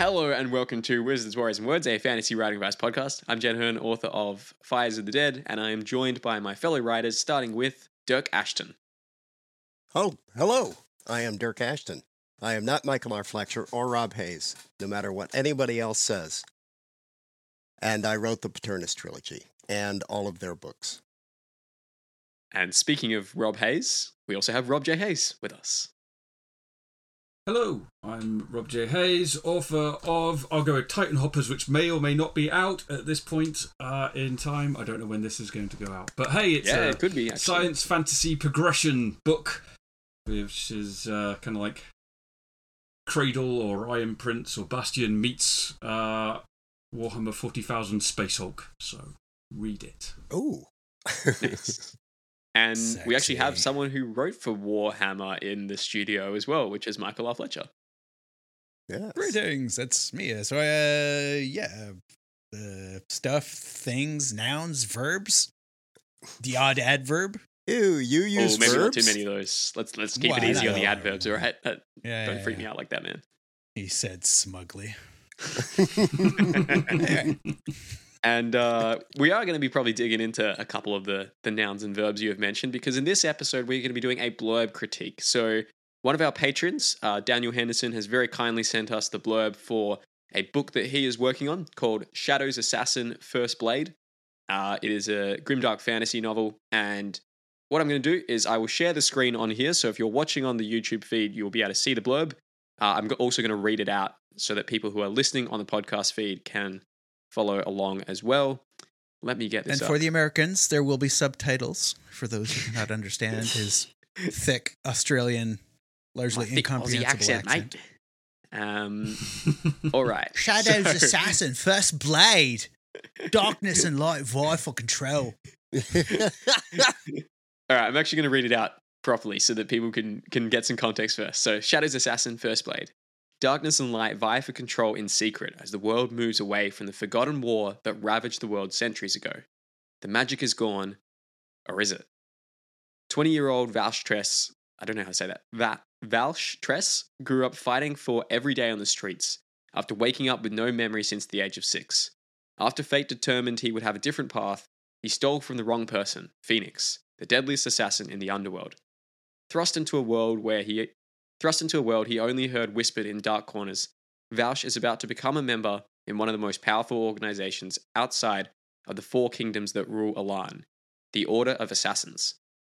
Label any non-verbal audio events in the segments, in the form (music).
Hello and welcome to Wizards, Warriors, and Words, a fantasy writing advice podcast. I'm Jed Herne, author of Fires of the Dead, and I am joined by my fellow writers, starting with Dyrk Ashton. Oh, hello. I am Dyrk Ashton. I am not Michael R. Fletcher or Rob Hayes, no matter what anybody else says. And I wrote the Paternus trilogy and all of their books. And speaking of Rob Hayes, we also have Rob J. Hayes with us. Hello, I'm Rob J. Hayes, author of I'll go with Titan Hoppers, which may or may not be out at this point uh, in time. I don't know when this is going to go out, but hey, it's Yeah, a it could be, actually. science fantasy progression book, which is uh, kind of like Cradle or Iron Prince or Bastion meets uh, Warhammer Forty Thousand Space Hulk. So read it. Ooh. (laughs) And we actually have someone who wrote for Warhammer in the studio as well, which is Michael R. Fletcher. yes. Greetings, that's me. So, uh, yeah, uh, stuff, things, nouns, verbs, the odd adverb. Ew, you use oh, maybe verbs? not too many of those. Let's let's keep it easy on the adverbs, all right? Yeah, don't yeah, freak me out like that, man. He said smugly. (laughs) (laughs) (laughs) And uh, we are going to be probably digging into a couple of the, the nouns and verbs you have mentioned because in this episode, we're going to be doing a blurb critique. So, one of our patrons, uh, Daniel Henderson, has very kindly sent us the blurb for a book that he is working on called Shadows Assassin First Blade. Uh, it is a grimdark fantasy novel. And what I'm going to do is I will share the screen on here. So, if you're watching on the YouTube feed, you'll be able to see the blurb. Uh, I'm also going to read it out so that people who are listening on the podcast feed can follow along as well. Let me get this And up. for the Americans, there will be subtitles for those who cannot understand his (laughs) thick Australian, largely My incomprehensible accent, accent. Um, (laughs) all right. Shadows So- Assassin, First Blade, Darkness and Light vie for control. (laughs) All right, I'm actually going to read it out properly so that people can can get some context first. So, Shadows Assassin, First Blade. Darkness and light vie for control in secret as the world moves away from the forgotten war that ravaged the world centuries ago. The magic is gone, or is it? 20 year old Valsh Tress, I don't know how to say that, Va- Valsh Tress grew up fighting for every day on the streets after waking up with no memory since the age of six. After fate determined he would have a different path, he stole from the wrong person, Phoenix, the deadliest assassin in the underworld. Thrust into a world where he thrust into a world he only heard whispered in dark corners, Valsh is about to become a member in one of the most powerful organizations outside of the four kingdoms that rule Alan, the Order of Assassins.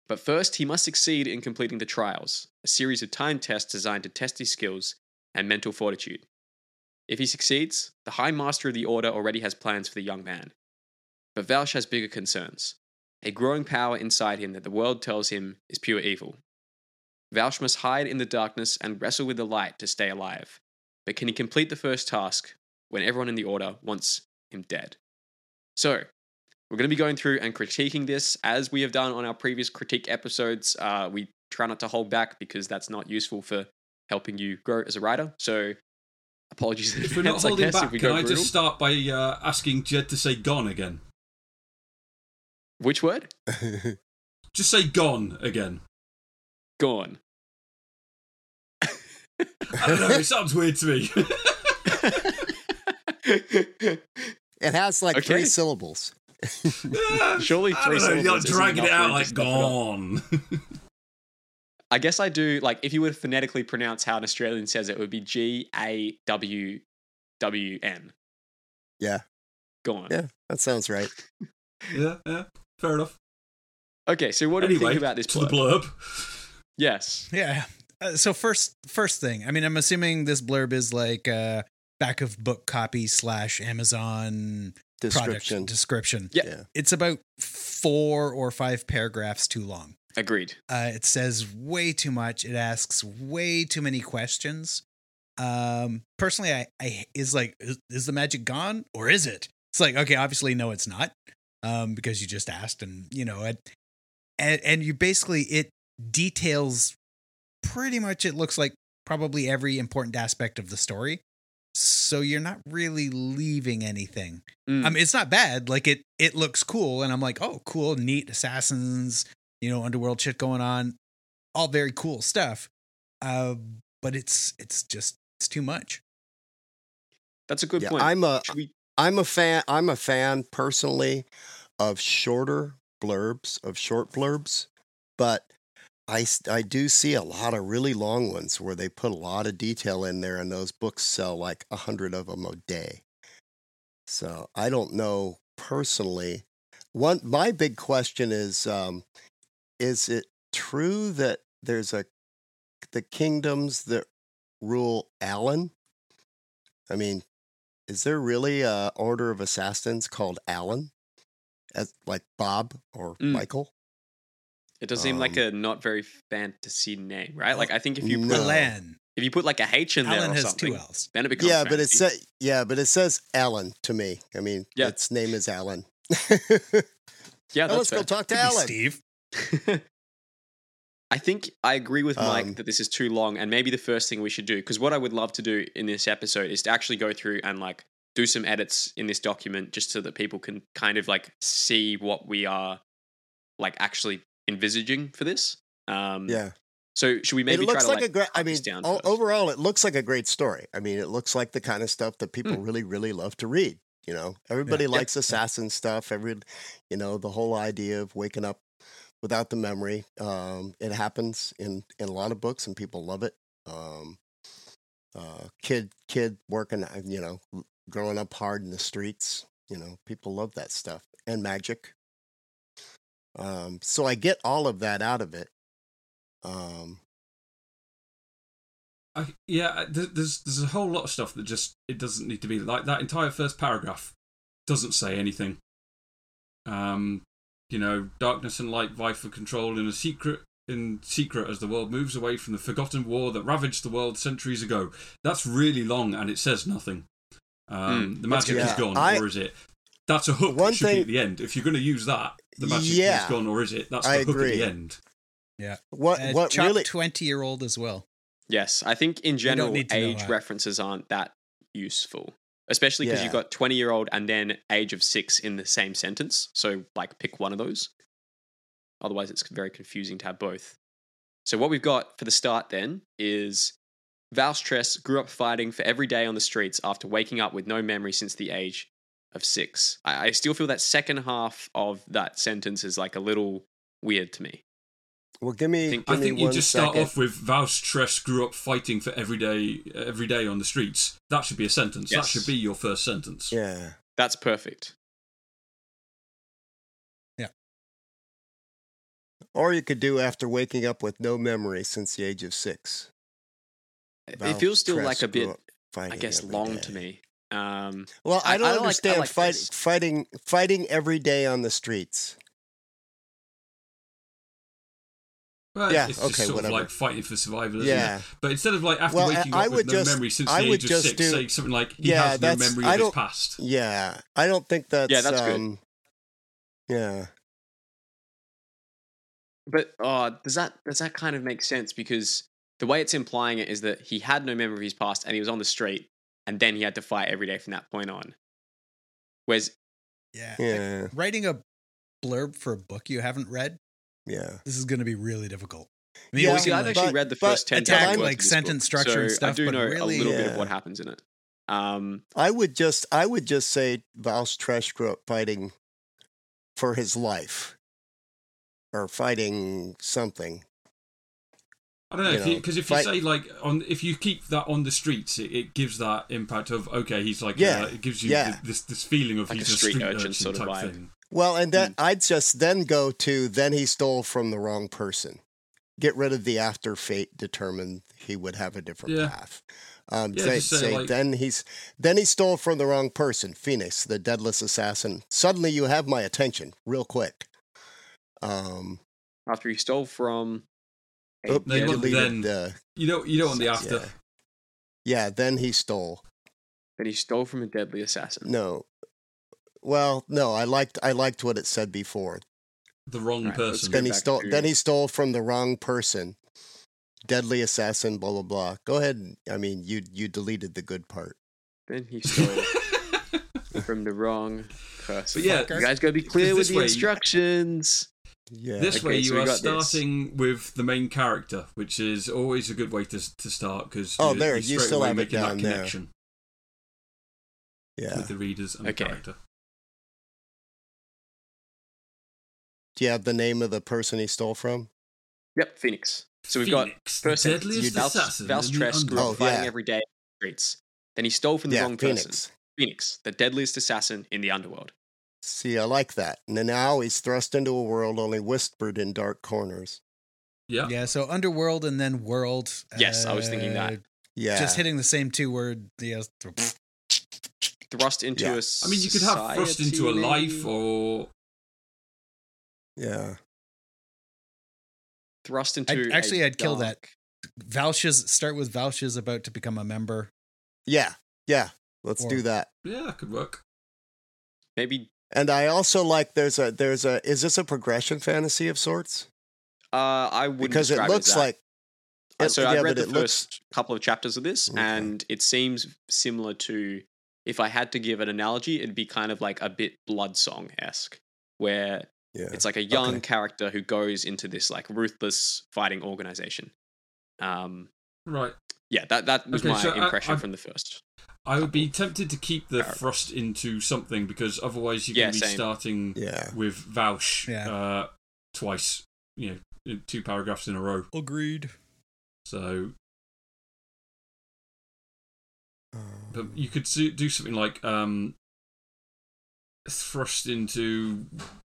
But first, he must succeed in completing the trials, a series of time tests designed to test his skills and mental fortitude. If he succeeds, the High Master of the Order already has plans for the young man. But Valsh has bigger concerns a growing power inside him that the world tells him is pure evil. Valsh must hide in the darkness and wrestle with the light to stay alive. But can he complete the first task when everyone in the Order wants him dead? So we're going to be going through and critiquing this as we have done on our previous critique episodes. Uh, we try not to hold back because that's not useful for helping you grow as a writer. So apologies. in If we're not holding guess, back, can I brutal. just start by uh, asking Jed to say "gone" again? Which word? (laughs) Just say "gone" again. Gone. I don't know. It sounds weird to me. (laughs) it has like Okay. three syllables. Surely I three don't know, You're syllables isn't dragging it out like just to put up. "gone." I guess I do like if you were to phonetically pronounce how an Australian says it, it would be G A W W N. Yeah. Gone. Yeah, that sounds right. (laughs) yeah, yeah, fair enough. Okay, so what do you think about this to the blurb? blurb. Yes. Yeah. Uh, so first, first thing. I mean, I'm assuming this blurb is like uh, back of book copy slash Amazon Description. description. Yeah. Yeah. It's about four or five paragraphs too long. Agreed. Uh, it says way too much. It asks way too many questions. Um, personally, I, I is like, is, is the magic gone or is it? It's like, okay, obviously, no, it's not, um, because you just asked, and you know, it, and and you basically it details pretty much. It looks like probably every important aspect of the story. So you're not really leaving anything. Mm. I mean, it's not bad. Like it, it looks cool, and I'm like, oh, cool, neat assassins, you know, underworld shit going on, all very cool stuff. Uh, but it's it's just it's too much. That's a good Yeah, point. I'm a we- I'm a fan. I'm a fan personally of shorter blurbs, of short blurbs, but I I do see a lot of really long ones where they put a lot of detail in there, and those books sell like a hundred of them a day. So I don't know personally. One my big question is: um, Is it true that there's a the kingdoms that rule Alan? I mean, is there really a order of assassins called Alan, as like Bob or Mm. Michael? It does seem like um, a not very fantasy name, right? Like I think if you put Alan, if you put like a H in there Alan or has something, two L's. then it becomes Yeah, but it fantasy. says yeah, but it says Alan to me. I mean, Yeah. its name is Alan. (laughs) yeah, Now that's let's go talk to Could Alan. Steve. (laughs) I think I agree with Mike Um, that this is too long, and maybe the first thing we should do, because what I would love to do in this episode is to actually go through and like do some edits in this document, just so that people can kind of like see what we are like actually envisaging for this. Um, Yeah, So should we maybe it looks try to like, like, a great. I mean, down o- overall, it looks like a great story. I mean, it looks like the kind of stuff that people Hmm. really, really love to read. You know, everybody Yeah. likes assassin stuff. Every, you know, the whole idea of waking up without the memory. Um, it happens in in a lot of books, and people love it. Um, uh, kid, kid working, uh, you know, growing up hard in the streets. You know, people love that stuff and magic. Um, so I get all of that out of it. Um, I, yeah, there's there's a whole lot of stuff that just it doesn't need to be like that. Entire first paragraph doesn't say anything. Um, you know, darkness and light vie for control in a secret in secret as the world moves away from the forgotten war that ravaged the world centuries ago. That's really long and it says nothing. Um, Mm, the magic good. is gone, I- or is it? That's a hook. One that should be thing- at the end. If you're going to use that, the magic Yeah, is gone, or is it? That's the I hook at agree. the end. Yeah. What Uh, what chop really twenty year old as well. Yes, I think in general, need to know age references aren't that useful, especially because Yeah. you've got 20 year old and then age of six in the same sentence. So, like, pick one of those. Otherwise, it's very confusing to have both. So, what we've got for the start then is Val Stress grew up fighting for every day on the streets after waking up with no memory since the age of six. I, I still feel that second half of that sentence is like a little weird to me. well give me think- give I think you one just start off with Val Stress grew up fighting for every day, every day on the streets. That should be a sentence. That should be your first sentence. yeah That's perfect. Yeah. Or you could do after waking up with no memory since the age of six It- it feels still Tress like a bit I guess long day. to me. Um, well I- i don't I like- I understand like fight, fighting fighting every day on the streets Well, Yeah, it's okay, just sort whatever. of like fighting for survival. Isn't Yeah. It? But instead of like after Well, waking I up would with no just- memory since I the would age of just six, do- say something like he Yeah, has no memory of his don't- past. Yeah, I don't think that's. Yeah, that's good. um, Yeah, But uh, does that does that kind of make sense? Because the way it's implying it is that he had no memory of his past and he was on the street, and then he had to fight every day from that point on. Whereas, Yeah. yeah, Writing a blurb for a book you haven't read, yeah. this is going to be really difficult. I Yeah, you well, see, I've like, actually but- read the first ten attack, chapters like, sentence book, structure and stuff, I do but know really- a little bit of what happens in it. Um, I would just, I would just say Val's Treshgrove fighting for his life, or fighting something. I don't know you because know, if you fight- say like on if you keep that on the streets, it, it gives that impact of okay, he's like Yeah, uh, it gives you yeah. this this feeling of Like he's a a street street, urchin urchin, sort of type vibe. thing. Well, and then Mm. I'd just then go to then he stole from the wrong person. Get rid of the after fate determined he would have a different Yeah. path. Um, Yeah, say, say, say like- then he's then he stole from the wrong person. Phoenix, the deadless assassin. Suddenly you have my attention, real quick. Um, after he stole from, a oop, No, you you deleted then- the You don't you don't want the after. yeah. yeah. Then he stole. then he stole from a deadly assassin. No, well, no. I liked I liked what it said before. The wrong Right, person. Then he stole. to- Then he stole from the wrong person. Deadly assassin. Blah blah blah. Go ahead. I mean, you you deleted the good part. Then he (laughs) stole from the wrong person. But yeah, you guys got to be clear with the way- instructions. Yeah. This Okay, way, you we are got this. starting with the main character, which is always a good way to to start because Oh, there, you still have it making down that there. connection yeah. with the readers and Okay. the character. Do you have the name of the person he stole from? Yep, Phoenix. So we've got Phoenix, first the deadliest Val, assassin Val in the Stress grew underworld. Oh, fighting Oh, yeah. every day in the streets. Then he stole from the yeah, wrong Phoenix. person. Phoenix, the deadliest assassin in the underworld. See, I like that. And then now he's thrust into a world only whispered in dark corners. Yeah. Yeah, so underworld and then world. Yes, I was thinking that. uh, Yeah. Just hitting the same two word. Yeah, Thrust into Yeah. a I mean, you could have thrust into a life or Yeah. thrust into. I'd, actually, i I'd kill that. Valsha's start with Valsha's about to become a member. Yeah. Yeah. Let's Or- do that. yeah, that could work. Maybe. And I also like there's a there's a is this a progression fantasy of sorts? Uh, I wouldn't Because it looks that. like Uh, it- so I yeah, read but the it looks- first couple of chapters of this, Okay. and it seems similar to. If I had to give an analogy, it'd be kind of like a bit blood song esque, where yeah. it's like a young Okay. character who goes into this like ruthless fighting organization. Um, Right. yeah, that that was Okay, my so I- impression I- from the first. I would be tempted to keep the Paragraph. thrust into something because otherwise you're Yeah, going to be same. starting Yeah. with Vouch Yeah. uh, twice, you know, in two paragraphs in a row. Agreed. So, Um, but you could do do something like um, thrust into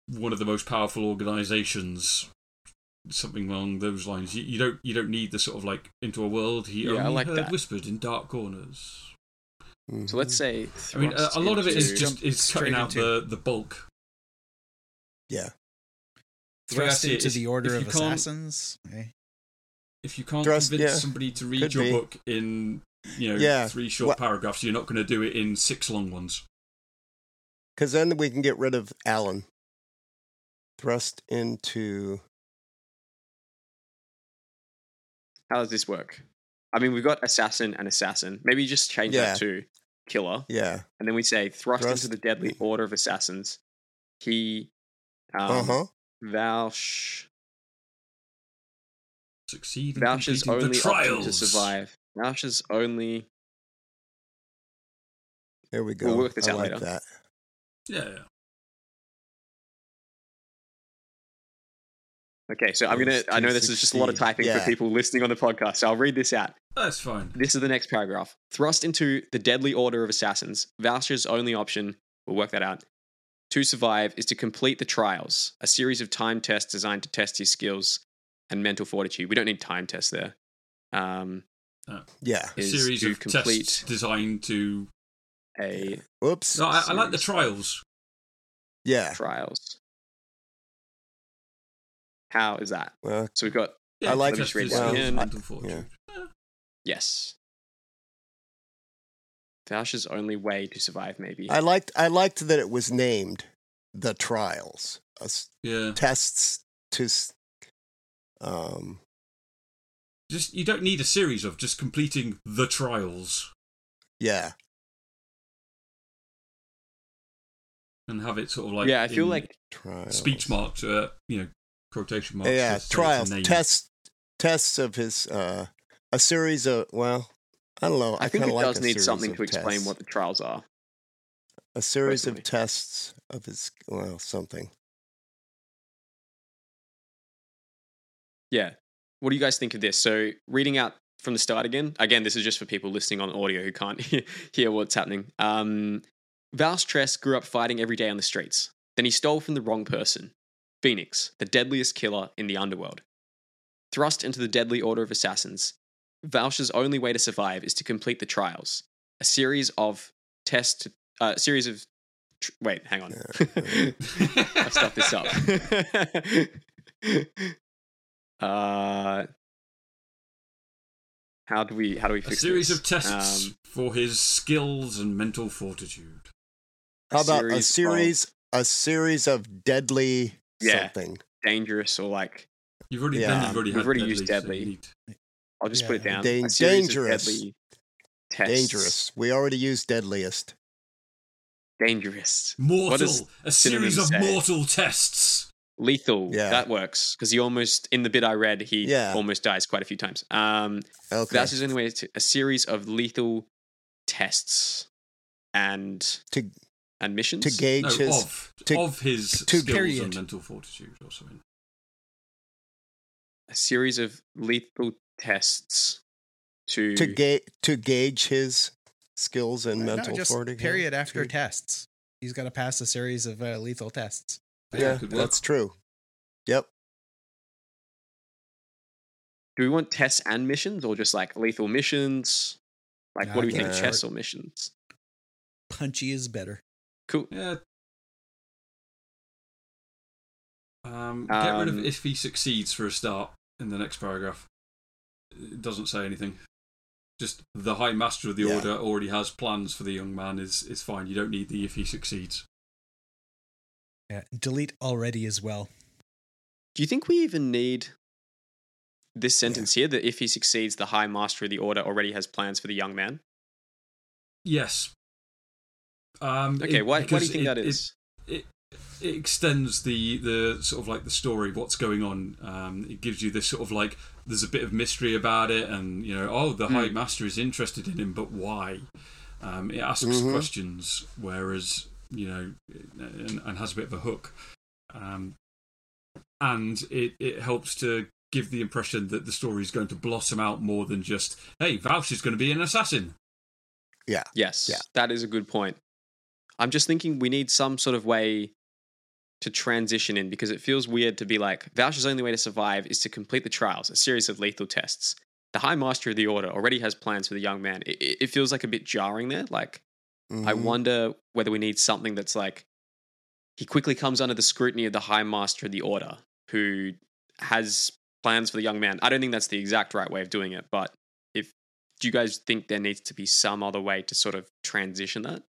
one of the most powerful organizations. Something along those lines. You, you don't you don't need the sort of like into a world he Yeah, only like heard that. whispered in dark corners. So let's say. I mean, a, a lot of it is just is cutting out into- the the bulk. Yeah. The Thrust into is the order of you can't- assassins. Eh? If you can't Thrust- convince yeah, somebody to read could your be. book in you know Yeah, three short what- paragraphs, you're not going to do it in six long ones. Because then we can get rid of Alan. Thrust into. How does this work? I mean, we've got assassin and assassin. Maybe just change Yeah. that to killer, Yeah. and then we say thrust, Thrust- into the deadly order of assassins. He, um, uh huh. Vaush, Succeed in only the option trials. to survive. Vaush's only. There we go. We'll work this I out like later. that. Yeah, yeah. Okay, so I'm gonna. I know this is just a lot of typing Yeah. for people listening on the podcast, so I'll read this out. that's fine. This is the next paragraph. Thrust into the deadly order of assassins. Voucher's only option, we'll work that out, to survive is to complete the trials, a series of time tests designed to test his skills and mental fortitude. We don't need time tests there. Um, Yeah. A series of complete tests designed to. a Oops. No, I, I like the trials. Yeah. trials. How is that? Well, So we've got Yeah, I like- test Let me his just read skills and again. mental. Yeah. Yes. Vouch's only way to survive, maybe. I liked I liked that it was named the trials. Us- Yeah. tests to um Just you don't need a series of just completing the trials yeah. and have it sort of like yeah, I feel like speech marks, uh, you know, quotation marks. Yeah, just so it's a trials, tests, tests of his, uh, a series of, well, I don't know. I, I think it kinda like does need something of to explain tests. what the trials are. a series personally. of tests of his, well, something. Yeah. What do you guys think of this? So, reading out from the start again. Again, this is just for people listening on audio who can't (laughs) hear what's happening. Um, Vals Tress grew up fighting every day on the streets. Then he stole from the wrong person Phoenix, the deadliest killer in the underworld. Thrust into the deadly order of assassins, Valsh's only way to survive is to complete the trials, a series of tests, uh, series of. Tr- wait, hang on. (laughs) I stuffed this up. (laughs) uh, how do we how do we a series this? of tests Um, for his skills and mental fortitude. How about a of series, a series of deadly Yeah. something? dangerous or like You've already, Yeah. then you've already, We've already deadly, used deadly. need- I'll just put it down. Dan- dangerous. Deadly. Dangerous. We already used deadliest. Dangerous. Mortal, a series of say? mortal tests. Lethal. Yeah. That works because he almost in the bit I read he Yeah. almost dies quite a few times. Um, Okay. that's his only way to a series of lethal tests and to and missions. to gauge No, his of to- of his to- skills Period. and mental fortitude or something. a series of lethal tests to to ga- to gauge his skills and No, mental just fortitude. period after Good. tests. He's got to pass a series of uh, lethal tests. Yeah, could work. that's true. Yep. do we want tests and missions or just like lethal missions? Like what do we think? Nah. Tests or missions? Punchy is better. Cool. Yeah. Um, get rid of Um, if he succeeds for a start in the next paragraph. It doesn't say anything. Just the High Master of the Yeah. Order already has plans for the young man is is fine. You don't need the if he succeeds. Yeah. Delete already as well. Do you think we even need this sentence here that if he succeeds, the High Master of the Order already has plans for the young man? Yes. Um, Okay, it- why, why do you think it- that it- is? it it extends the the sort of like the story of what's going on. Um, it gives you this sort of like there's a bit of mystery about it, and you know, oh, the High Hmm. Master is interested in him, but why? Um, it asks Mhm. questions, whereas you know, and, and has a bit of a hook, um, and it it helps to give the impression that the story is going to blossom out more than just hey, Vouch is going to be an assassin. Yeah. Yes, Yeah. that is a good point. I'm just thinking we need some sort of way to transition in because it feels weird to be like, Vouch's only way to survive is to complete the trials, a series of lethal tests. The High Master of the Order already has plans for the young man. It, it- feels like a bit jarring there. Like, I Mhm. wonder whether we need something that's like, he quickly comes under the scrutiny of the High Master of the Order, who has plans for the young man. I don't think that's the exact right way of doing it, but if do you guys think there needs to be some other way to sort of transition that?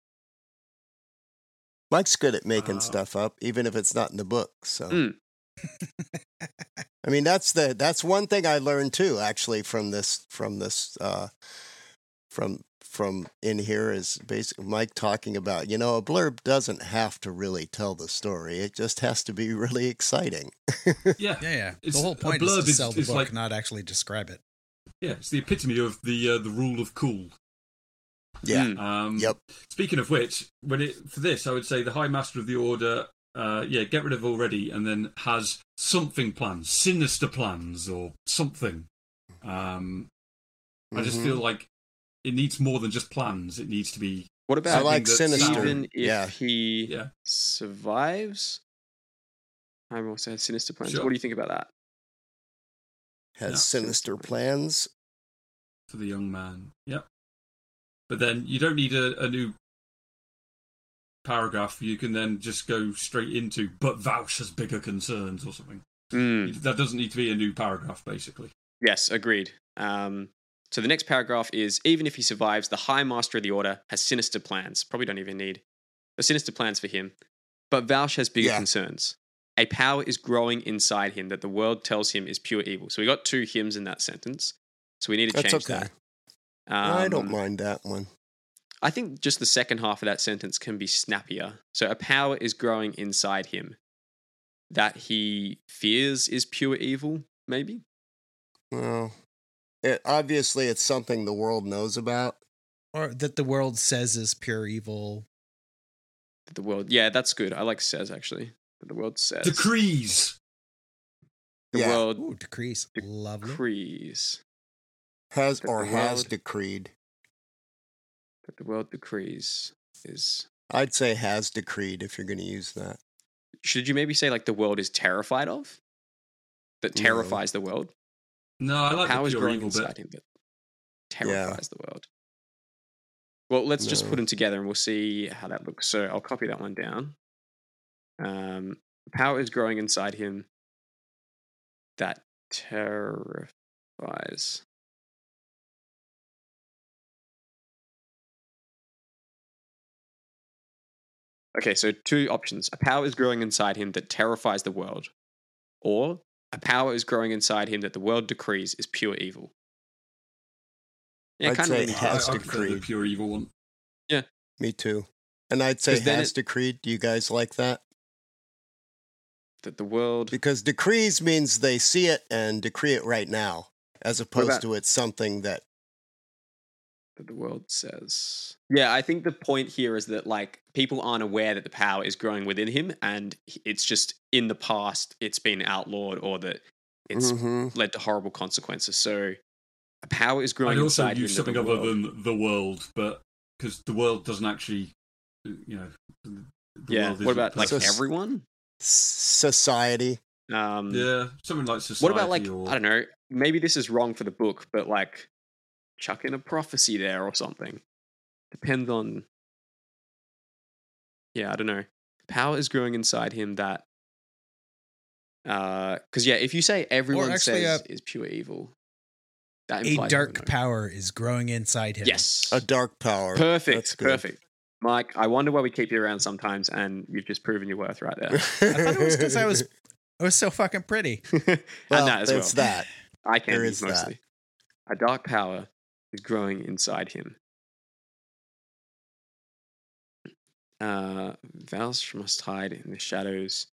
Mike's good at making Uh, stuff up, even if it's not in the book. So, Mm. (laughs) I mean, that's the that's one thing I learned too, actually, from this from this uh, from from in here is basically Mike talking about you know a blurb doesn't have to really tell the story; it just has to be really exciting. (laughs) Yeah, Yeah, yeah. It's- the whole a point is blurb to is- sell the book, like- not actually describe it. yeah, it's the epitome of the uh, the rule of cool. Yeah. Mm. Um, Yep. Speaking of which, when it for this, I would say the High Master of the Order, uh, yeah, get rid of already, and then has something plans, sinister plans, or something. Um, I just feel like it needs more than just plans. It needs to be What I about like sinister. even if yeah. he yeah. survives? I'm also sinister plans. Sure. What do you think about that? Has Yeah. sinister plans. for the young man. Yep. But then you don't need a, a new paragraph. You can then just go straight into, but Vouch has bigger concerns or something. Mm. That doesn't need to be a new paragraph, basically. Yes, agreed. Um, so the next paragraph is even if he survives, the High Master of the Order has sinister plans. Probably don't even need the sinister plans for him. But Valsh has bigger Yeah. concerns. A power is growing inside him that the world tells him is pure evil. So we got two hymns in that sentence. So we need to That's change okay. that. I don't Um, mind that one. I think just the second half of that sentence can be snappier. So a power is growing inside him that he fears is pure evil, maybe? Well, it, obviously, it's something the world knows about. Or that the world says is pure evil. The world Yeah, that's good. I like says actually. The world says. Decrees. The Yeah. world Ooh, decrease. Lovely. decrees. Has That or the has world- decreed. That the world decrees is I'd say has decreed if you're going to use that. should you maybe say like the world is terrified of? That No. terrifies the world? No, I like Power is growing evil inside bit. him that terrifies the world. Well, let's just put them together and we'll see how that looks. So I'll copy that one down. Um, power is growing inside him that terrifies. Okay, so two options. A power is growing inside him that terrifies the world, or a power is growing inside him that the world decrees is pure evil. Yeah, I'd kind say of. it has I the decreed. pure evil one. Yeah. Me too. And I'd say then has it- decreed. Do you guys like that? that the world. Because decrees means they see it and decree it right now, as opposed about- to it's something that. That the world says. Yeah, I think the point here is that like people aren't aware that the power is growing within him, and it's just in the past it's been outlawed or that it's Mhm. led to horrible consequences. So a power is growing I'd also inside use him. something other than the world, but because the world doesn't actually, you know. The yeah. world What isn't about like. So- everyone? Society. Um, Yeah, something like society. What about like or, I don't know? Maybe this is wrong for the book, but like chuck in a prophecy there or something. Depends on. Yeah, I don't know. Power is growing inside him that. Because yeah, if you say everyone actually, says uh, is pure evil, that A dark power is growing inside him. Yes, A dark power. perfect, That's perfect. Mike, I wonder why we keep you around sometimes, and you've just proven your worth right there. (laughs) I thought it was because I was I was so fucking pretty. (laughs) and well, that as well. it's that. I can There be is that. A dark power is growing inside him. Uh, Valsh must hide in the shadows.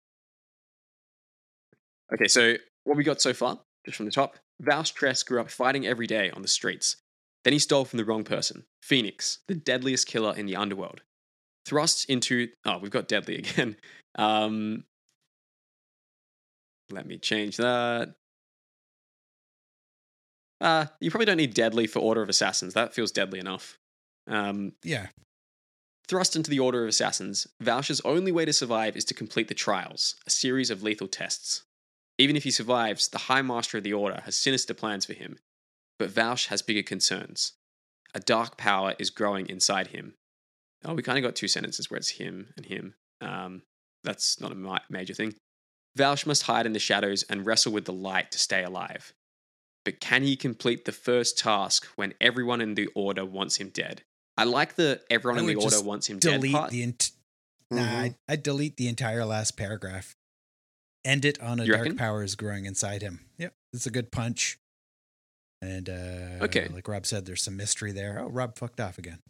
Okay, so what we got so far, just from the top, Valsh Tress grew up fighting every day on the streets. Then he stole from the wrong person, Phoenix, the deadliest killer in the underworld. Thrust into oh, we've got deadly (laughs) again. Um, let me change that. Uh, you probably don't need deadly for Order of Assassins. That feels deadly enough. Um, Yeah. thrust into the Order of Assassins, Valsh's only way to survive is to complete the trials, a series of lethal tests. Even if he survives, the High Master of the Order has sinister plans for him. But Valsh has bigger concerns. A dark power is growing inside him. Oh, we kind of got two sentences where it's him and him. Um, that's not a ma- major thing. Valsh must hide in the shadows and wrestle with the light to stay alive. But can he complete the first task when everyone in the Order wants him dead? I like the everyone in the Order wants him dead Delete part. the ent- Nah. I'd, I'd delete the entire last paragraph. End it on a You dark reckon? power is growing inside him. Yep, it's a good punch. And uh, Okay. like Rob said, there's some mystery there. Oh, Rob fucked off again.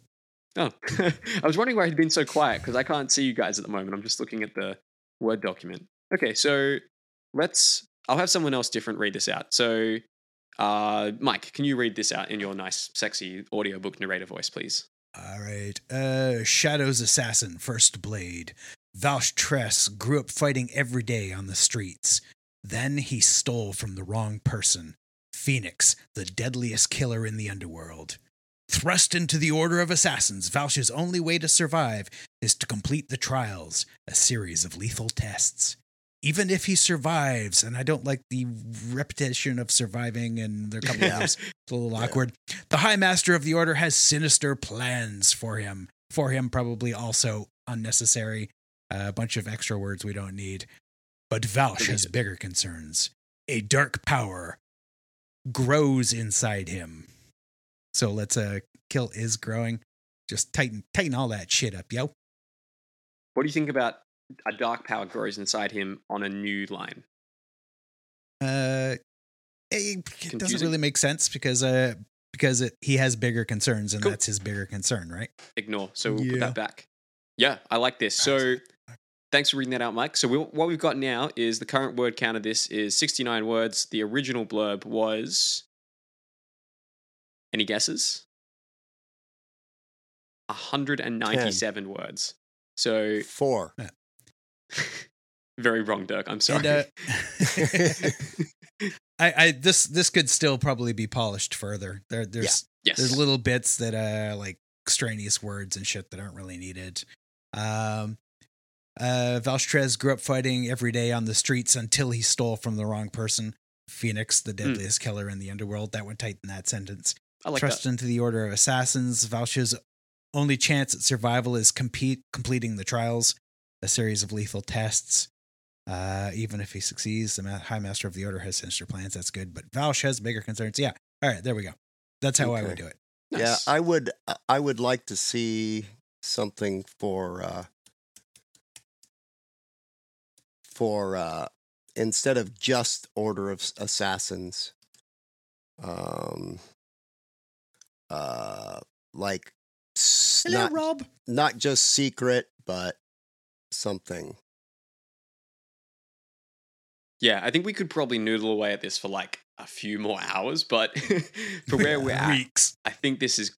Oh, (laughs) I was wondering why he'd been so quiet because I can't see you guys at the moment. I'm just looking at the Word document. Okay, so let's. I'll have someone else different read this out. So, uh, Mike, can you read this out in your nice, sexy audiobook narrator voice, please? All right. Uh, Shadow's assassin, First Blade. Valsh Tress grew up fighting every day on the streets. Then he stole from the wrong person. Phoenix, the deadliest killer in the underworld. Thrust into the Order of Assassins, Valsh's only way to survive is to complete the trials, a series of lethal tests. Even if he survives, and I don't like the repetition of surviving and there are a couple of Fs, it's a little Yeah. awkward. The High Master of the Order has sinister plans for him. For him, probably also unnecessary. A bunch of extra words we don't need. but Valsh has bigger concerns. A dark power grows inside him. So let's uh kill is growing. Just tighten tighten all that shit up, yo. What do you think about a dark power grows inside him on a new line? Uh it, it doesn't really make sense because uh because it, he has bigger concerns and Cool. that's his bigger concern, right? Ignore. So we'll put that back. Yeah, I like this. So thanks for reading that out, Mike. So we, what we've got now is the current word count of this is 69 words. The original blurb was. Any guesses? 197 words. So Four. Very wrong, Dyrk. I'm sorry. And, uh, (laughs) I, I this this could still probably be polished further. There there's yes. there's little bits that uh like extraneous words and shit that aren't really needed. Um uh Valstrez grew up fighting every day on the streets until he stole from the wrong person. Phoenix, the deadliest killer in the underworld. That would tighten that sentence. I like Trust that. into the order of assassins. Valsh's only chance at survival is compete completing the trials, a series of lethal tests. Uh, even if he succeeds, the Ma- High Master of the Order has sinister plans. That's good, but Valsh has bigger concerns. Yeah. All right, there we go. That's how I would do it. Nice. Yeah, I would. I would like to see something for uh, for uh, instead of just Order of Assassins, um, uh, like s- Hello, not Rob. not just secret, but something. Yeah, I think we could probably noodle away at this for like a few more hours, but (laughs) for (laughs) where we're at, Weeks. I think this is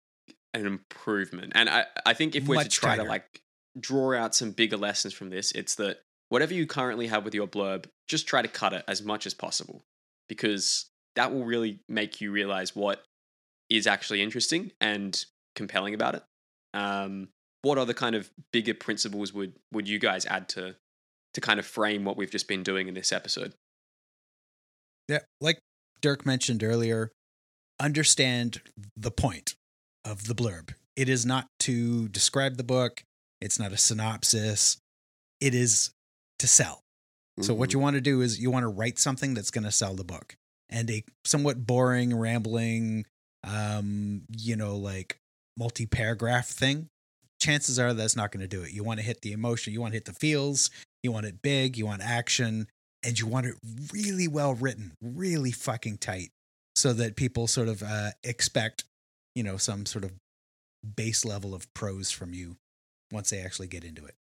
an improvement. And I, I think if we're to Much try to like draw out some bigger lessons from this, it's that whatever you currently have with your blurb, just try to cut it as much as possible because that will really make you realize what is actually interesting and compelling about it. Um, what other kind of bigger principles would would you guys add to to kind of frame what we've just been doing in this episode? Yeah, like Dyrk mentioned earlier, understand the point of the blurb. It is not to describe the book, it's not a synopsis, it is to sell. So, what Mhm. you want to do is you want to write something that's going to sell the book. And a somewhat boring, rambling, um, you know, like multi paragraph thing, chances are that's not going to do it. You want to hit the emotion, you want to hit the feels, you want it big, you want action, and you want it really well written, really fucking tight, so that people sort of uh, expect, you know, some sort of base level of prose from you once they actually get into it.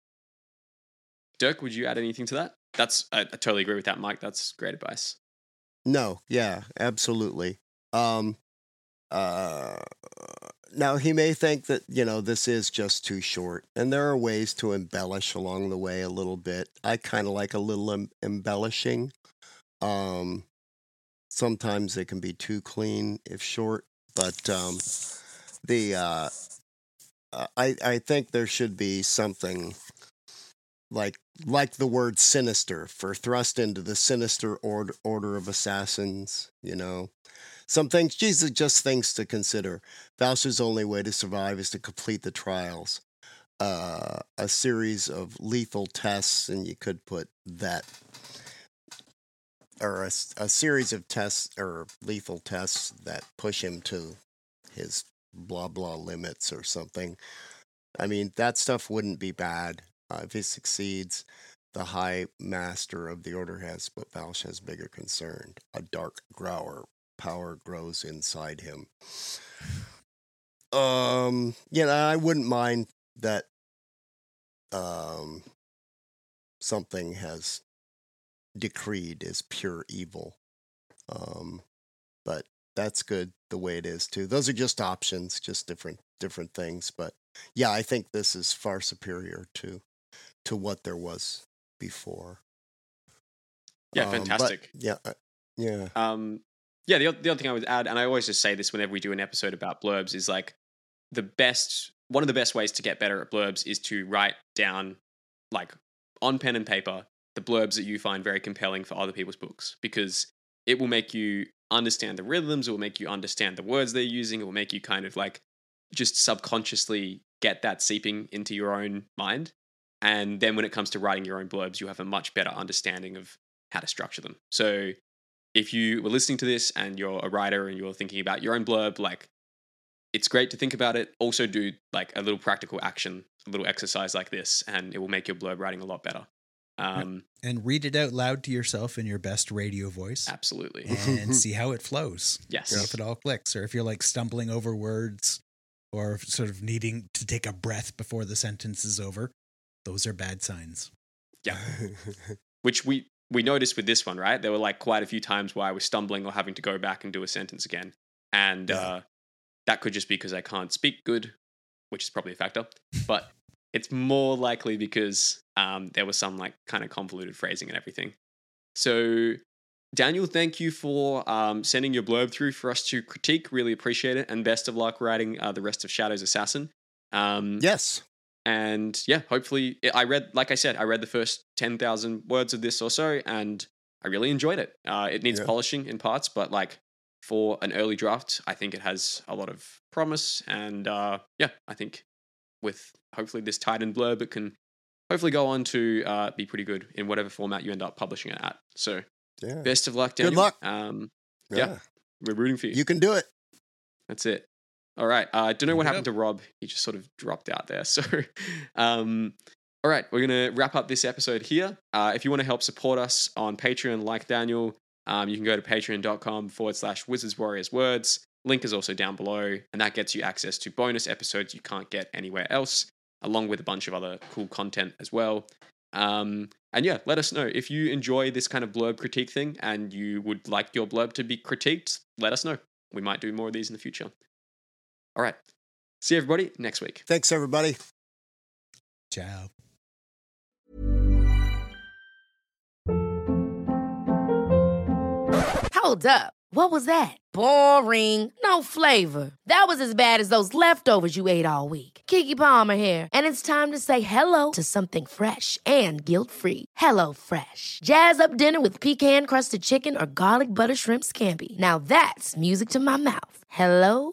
Dyrk, would you add anything to that? That's I, I totally agree with that, Mike. That's great advice. No, yeah, absolutely. Um, uh, now he may think that you know this is just too short, and there are ways to embellish along the way a little bit. I kind of like a little em- embellishing. Um, sometimes it can be too clean if short, but um, the uh, uh, I I think there should be something like like the word sinister for thrust into the sinister order order of assassins you know some things jesus just things to consider. Valsher's only way to survive is to complete the trials. Uh, a series of lethal tests and you could put that or a series of tests or lethal tests that push him to his blah blah limits or something. I mean that stuff wouldn't be bad uh, if he succeeds, the High Master of the Order has but Valsh has bigger concern. A dark grower power grows inside him. Um, know, I wouldn't mind that um something has decreed as pure evil. Um, but that's good the way it is too. Those are just options, just different different things. But yeah, I think this is far superior to to what there was before. Yeah, Um, but fantastic. yeah, uh, yeah. Um, yeah, the, the other thing I would add, and I always just say this whenever we do an episode about blurbs, is like the best, one of the best ways to get better at blurbs is to write down, like on pen and paper, the blurbs that you find very compelling for other people's books because it will make you understand the rhythms, it will make you understand the words they're using, it will make you kind of like just subconsciously get that seeping into your own mind. And then when it comes to writing your own blurbs, you have a much better understanding of how to structure them. So if you were listening to this and you're a writer and you're thinking about your own blurb, like it's great to think about it. Also, do like a little practical action, a little exercise like this, and it will make your blurb writing a lot better. Um, And read it out loud to yourself in your best radio voice Absolutely. and (laughs) see how it flows. Yes. See if it all clicks, or if you're like stumbling over words or sort of needing to take a breath before the sentence is over. Those are bad signs. Yeah. (laughs) Which we we noticed with this one, right? There were like quite a few times where I was stumbling or having to go back and do a sentence again, and Yeah. uh, that could just be because I can't speak good, which is probably a factor. But it's more likely because um, there was some like kind of convoluted phrasing and everything. So, Daniel, thank you for um, sending your blurb through for us to critique. Really appreciate it, and best of luck writing uh, the rest of Shadow's Assassin. Um, yes. And yeah, hopefully, I read, like I said, I read the first 10,000 words of this or so, and I really enjoyed it. Uh, it needs Yeah. polishing in parts, but like for an early draft, I think it has a lot of promise. And uh, yeah, I think with hopefully this Titan blurb, it can hopefully go on to uh, be pretty good in whatever format you end up publishing it at. So Yeah. best of luck, Good Daniel. luck. Um, yeah. yeah. we're rooting for you. You can do it. That's it. All right. I uh, don't know what happened to Rob. He just sort of dropped out there. (laughs) So, um, all right, we're going to wrap up this episode here. Uh, if you want to help support us on Patreon, like Daniel, um, you can go to patreon.com forward slash wizards warriors words. Link is also down below, and that gets you access to bonus episodes you can't get anywhere else, along with a bunch of other cool content as well. Um, and yeah, let us know if you enjoy this kind of blurb critique thing and you would like your blurb to be critiqued. Let us know. We might do more of these in the future. All right. See everybody next week. Thanks, everybody. Ciao. Hold up. What was that? Boring. No flavor. That was as bad as those leftovers you ate all week. Keke Palmer here, and it's time to say hello to something fresh and guilt-free. Hello Fresh. Jazz up dinner with pecan-crusted chicken or garlic butter shrimp scampi. Now that's music to my mouth. Hello